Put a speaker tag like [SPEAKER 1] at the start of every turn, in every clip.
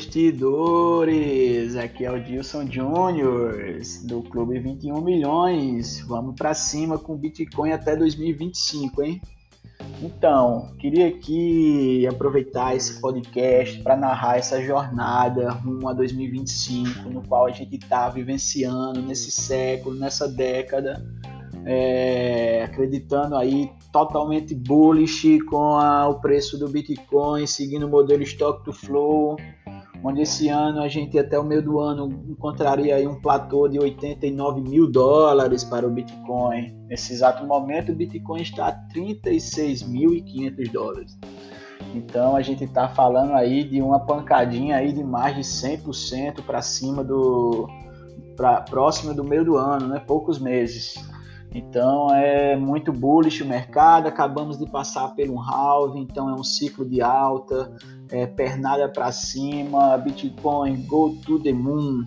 [SPEAKER 1] investidores! Aqui é o Dilson Júnior do Clube 21 Milhões. Vamos para cima com Bitcoin até 2025, hein? Então, queria aqui aproveitar esse podcast para narrar essa jornada rumo a 2025, no qual a gente está vivenciando nesse século, nessa década, é, acreditando aí totalmente bullish com a, o preço do Bitcoin, seguindo o modelo Stock to Flow, onde esse ano a gente até o meio do ano encontraria aí um platô de 89 mil dólares para o Bitcoin. Nesse exato momento o Bitcoin está a 36.500 dólares. Então a gente está falando aí de uma pancadinha aí de mais de 100% para cima do pra, próximo do meio do ano, né? Poucos meses. Então é muito bullish o mercado. Acabamos de passar por um halve, então é um ciclo de alta, é, pernada para cima, Bitcoin go to the moon.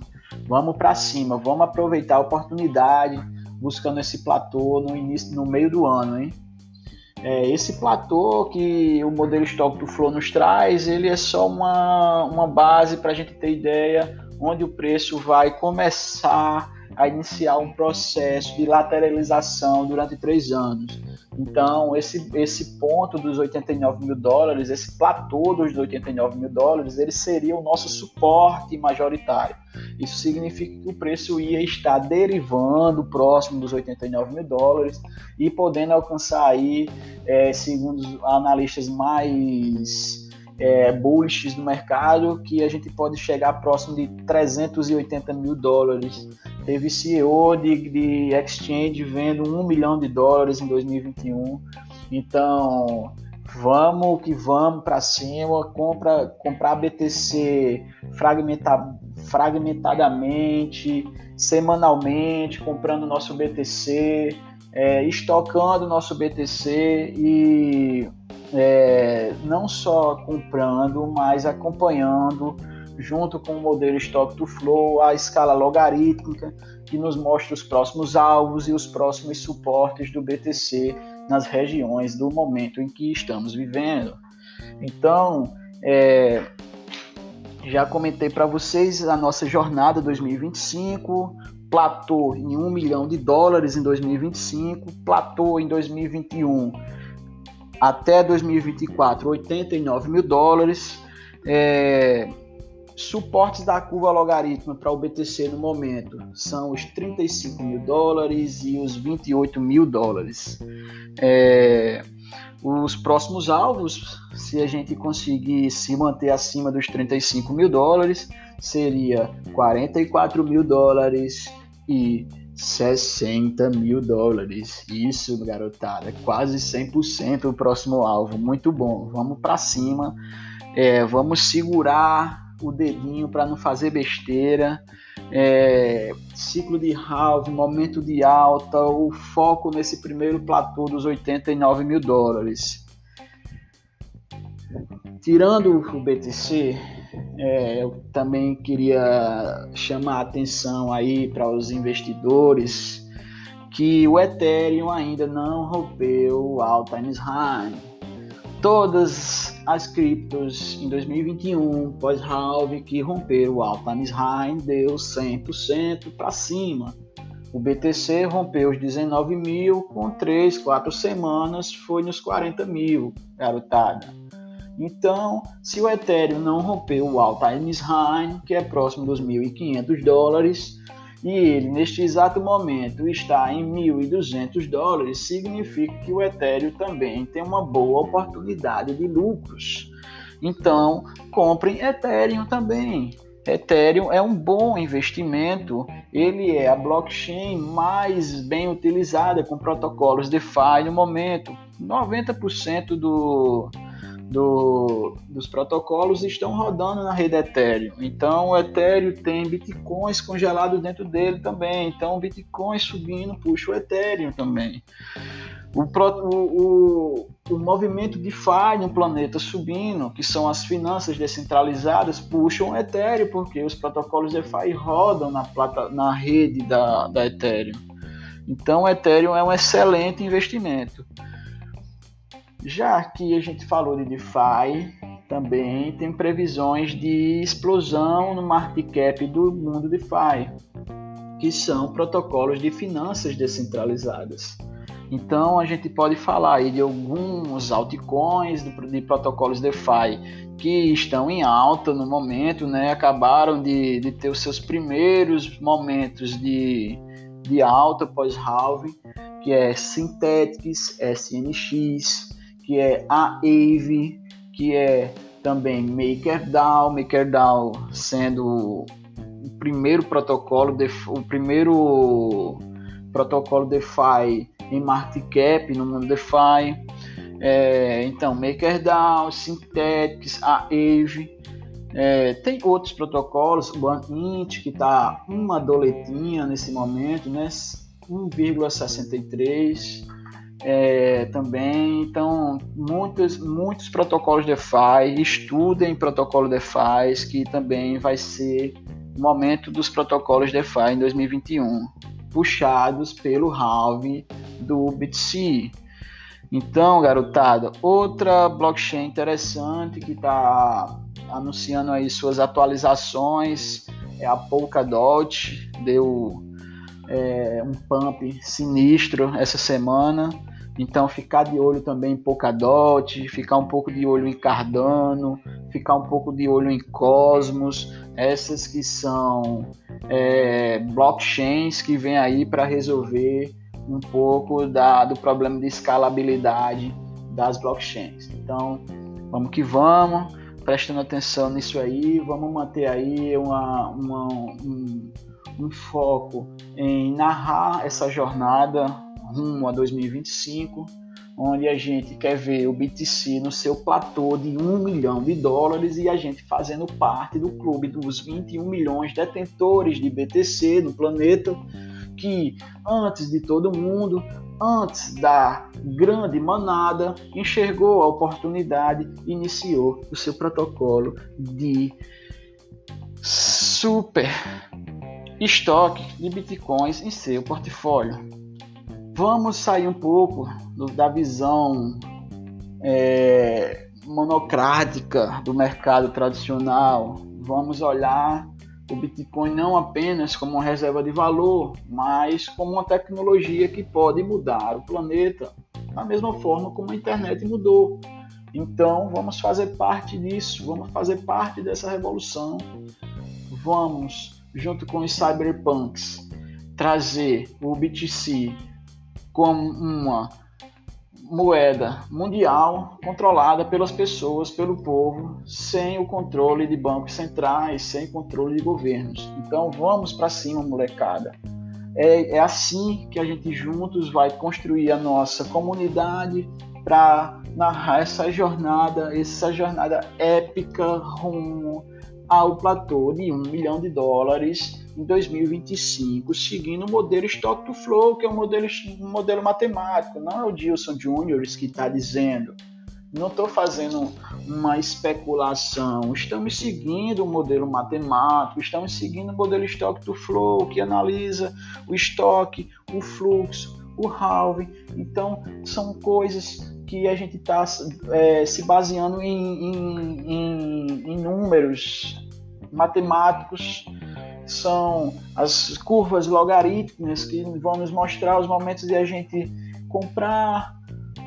[SPEAKER 1] Vamos para cima, vamos aproveitar a oportunidade, buscando esse platô no início, no meio do ano, hein? É, esse platô que o modelo Stock to Flow nos traz, ele é só uma, uma base para a gente ter ideia onde o preço vai começar a iniciar um processo de lateralização durante três anos. Então, esse, esse ponto dos 89 mil dólares, esse platô dos 89 mil dólares, ele seria o nosso suporte majoritário. Isso significa que o preço ia estar derivando próximo dos 89 mil dólares e podendo alcançar aí, é, segundo analistas mais é, bullish do mercado que a gente pode chegar próximo de 380 mil dólares. Teve CEO de, de exchange vendo 1 milhão de dólares em 2021. Então, vamos que vamos para cima, compra, comprar BTC fragmenta, fragmentadamente, semanalmente, comprando nosso BTC, é, estocando nosso BTC e é, não só comprando, mas acompanhando junto com o modelo Stock to Flow, a escala logarítmica, que nos mostra os próximos alvos e os próximos suportes do BTC nas regiões do momento em que estamos vivendo. Então, é, já comentei para vocês a nossa jornada 2025, platô em 1 milhão de dólares em 2025, platô em 2021 até 2024, 89 mil dólares. É, suportes da curva logarítmica para o BTC no momento são os 35 mil dólares e os 28 mil dólares. É, os próximos alvos, se a gente conseguir se manter acima dos 35 mil dólares, seria 44 mil dólares e 60 mil dólares. Isso, garotada, quase 100% o próximo alvo. Muito bom. Vamos para cima. É, vamos segurar o dedinho para não fazer besteira. É, ciclo de halve, momento de alta, o foco nesse primeiro platô dos 89 mil dólares. Tirando o BTC, é, eu também queria chamar a atenção aí para os investidores que o Ethereum ainda não rompeu o all-time high. Todas as criptos em 2021, pós-halve, que romperam o high, deu 100% para cima. O BTC rompeu os 19 mil, com 3, 4 semanas foi nos 40 mil, garotada. Então, se o Ethereum não rompeu o all-time high, que é próximo dos 1.500 dólares, e ele neste exato momento está em 1.200 dólares, significa que o Ethereum também tem uma boa oportunidade de lucros. Então, comprem Ethereum também. Ethereum é um bom investimento, ele é a blockchain mais bem utilizada com protocolos DeFi no momento. 90% do, do, dos protocolos estão rodando na rede Ethereum. Então, o Ethereum tem bitcoins congelados dentro dele também. Então, o Bitcoin subindo puxa o Ethereum também. O, o, o, movimento DeFi no planeta subindo, que são as finanças descentralizadas, puxam o Ethereum, porque os protocolos DeFi rodam na, plata, na rede da, da Ethereum. Então, o Ethereum é um excelente investimento. Já que a gente falou de DeFi, também tem previsões de explosão no market cap do mundo DeFi, que são protocolos de finanças descentralizadas. Então a gente pode falar aí de alguns altcoins, de protocolos DeFi que estão em alta no momento, né? acabaram de, de ter os seus primeiros momentos de, de alta pós-halving, que é Synthetics, SNX, que é a AVE, que é também MakerDAO, MakerDAO sendo o primeiro protocolo, o primeiro protocolo DeFi em market cap no mundo DeFi. É, então, MakerDAO, Synthetics, a Aave. É, tem outros protocolos, o OneInt, que está uma doletinha nesse momento, né? 1,63 é, também. Então, muitos, muitos protocolos DeFi, estudem protocolo DeFi, que também vai ser o momento dos protocolos DeFi em 2021, puxados pelo halving do BTC. Então, garotada, outra blockchain interessante que está anunciando aí suas atualizações é a Polkadot, deu é, um pump sinistro essa semana. Então, ficar de olho também em Polkadot, ficar um pouco de olho em Cardano, ficar um pouco de olho em Cosmos, essas que são é, blockchains que vêm aí para resolver um pouco da, do problema de escalabilidade das blockchains. Então, vamos que vamos, prestando atenção nisso aí, vamos manter aí uma, uma um, um foco em narrar essa jornada rumo a 2025, onde a gente quer ver o BTC no seu platô de 1 milhão de dólares e a gente fazendo parte do clube dos 21 milhões detentores de BTC no planeta, que antes de todo mundo, antes da grande manada, enxergou a oportunidade e iniciou o seu protocolo de super estoque de bitcoins em seu portfólio. Vamos sair um pouco do, da visão é, monocrática do mercado tradicional. Vamos olhar o Bitcoin não apenas como uma reserva de valor, mas como uma tecnologia que pode mudar o planeta, da mesma forma como a internet mudou. Então, vamos fazer parte disso, vamos fazer parte dessa revolução. Vamos, junto com os cyberpunks, trazer o BTC como uma moeda mundial controlada pelas pessoas, pelo povo, sem o controle de bancos centrais, sem controle de governos. Então vamos para cima, molecada. É, é, assim que a gente juntos vai construir a nossa comunidade para narrar essa jornada, essa jornada épica rumo ao platô de um milhão de dólares em 2025, seguindo o modelo Stock to Flow, que é um modelo, um modelo matemático, não é o Dilson Jr. que está dizendo. Não estou fazendo uma especulação, estamos seguindo o modelo matemático, estamos seguindo o modelo Stock to Flow, que analisa o estoque, o fluxo, o halving. Então, são coisas que a gente está é, se baseando em, em, em, em números matemáticos são as curvas logarítmicas que vão nos mostrar os momentos de a gente comprar,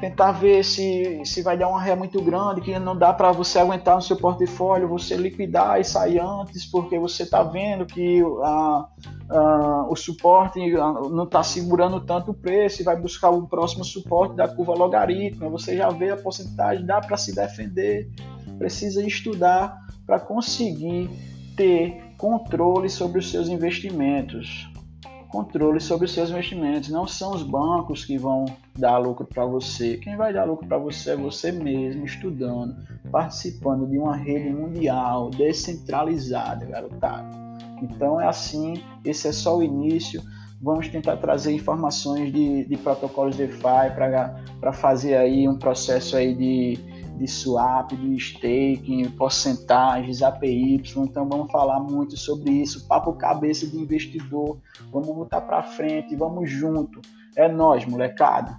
[SPEAKER 1] tentar ver se, se vai dar uma ré muito grande, que não dá para você aguentar no seu portfólio, você liquidar e sair antes, porque você está vendo que a, a, o suporte não está segurando tanto o preço e vai buscar o próximo suporte da curva logarítmica, você já vê a porcentagem, dá para se defender, precisa estudar para conseguir ter controle sobre os seus investimentos. Controle sobre os seus investimentos. Não são os bancos que vão dar lucro para você. Quem vai dar lucro para você é você mesmo, estudando, participando de uma rede mundial descentralizada, garotada. Então é assim, esse é só o início. Vamos tentar trazer informações de, de protocolos DeFi para fazer aí um processo aí de de swap, de staking, porcentagens, APY. Então vamos falar muito sobre isso. Papo cabeça de investidor. Vamos botar para frente, vamos junto. É nós, molecada.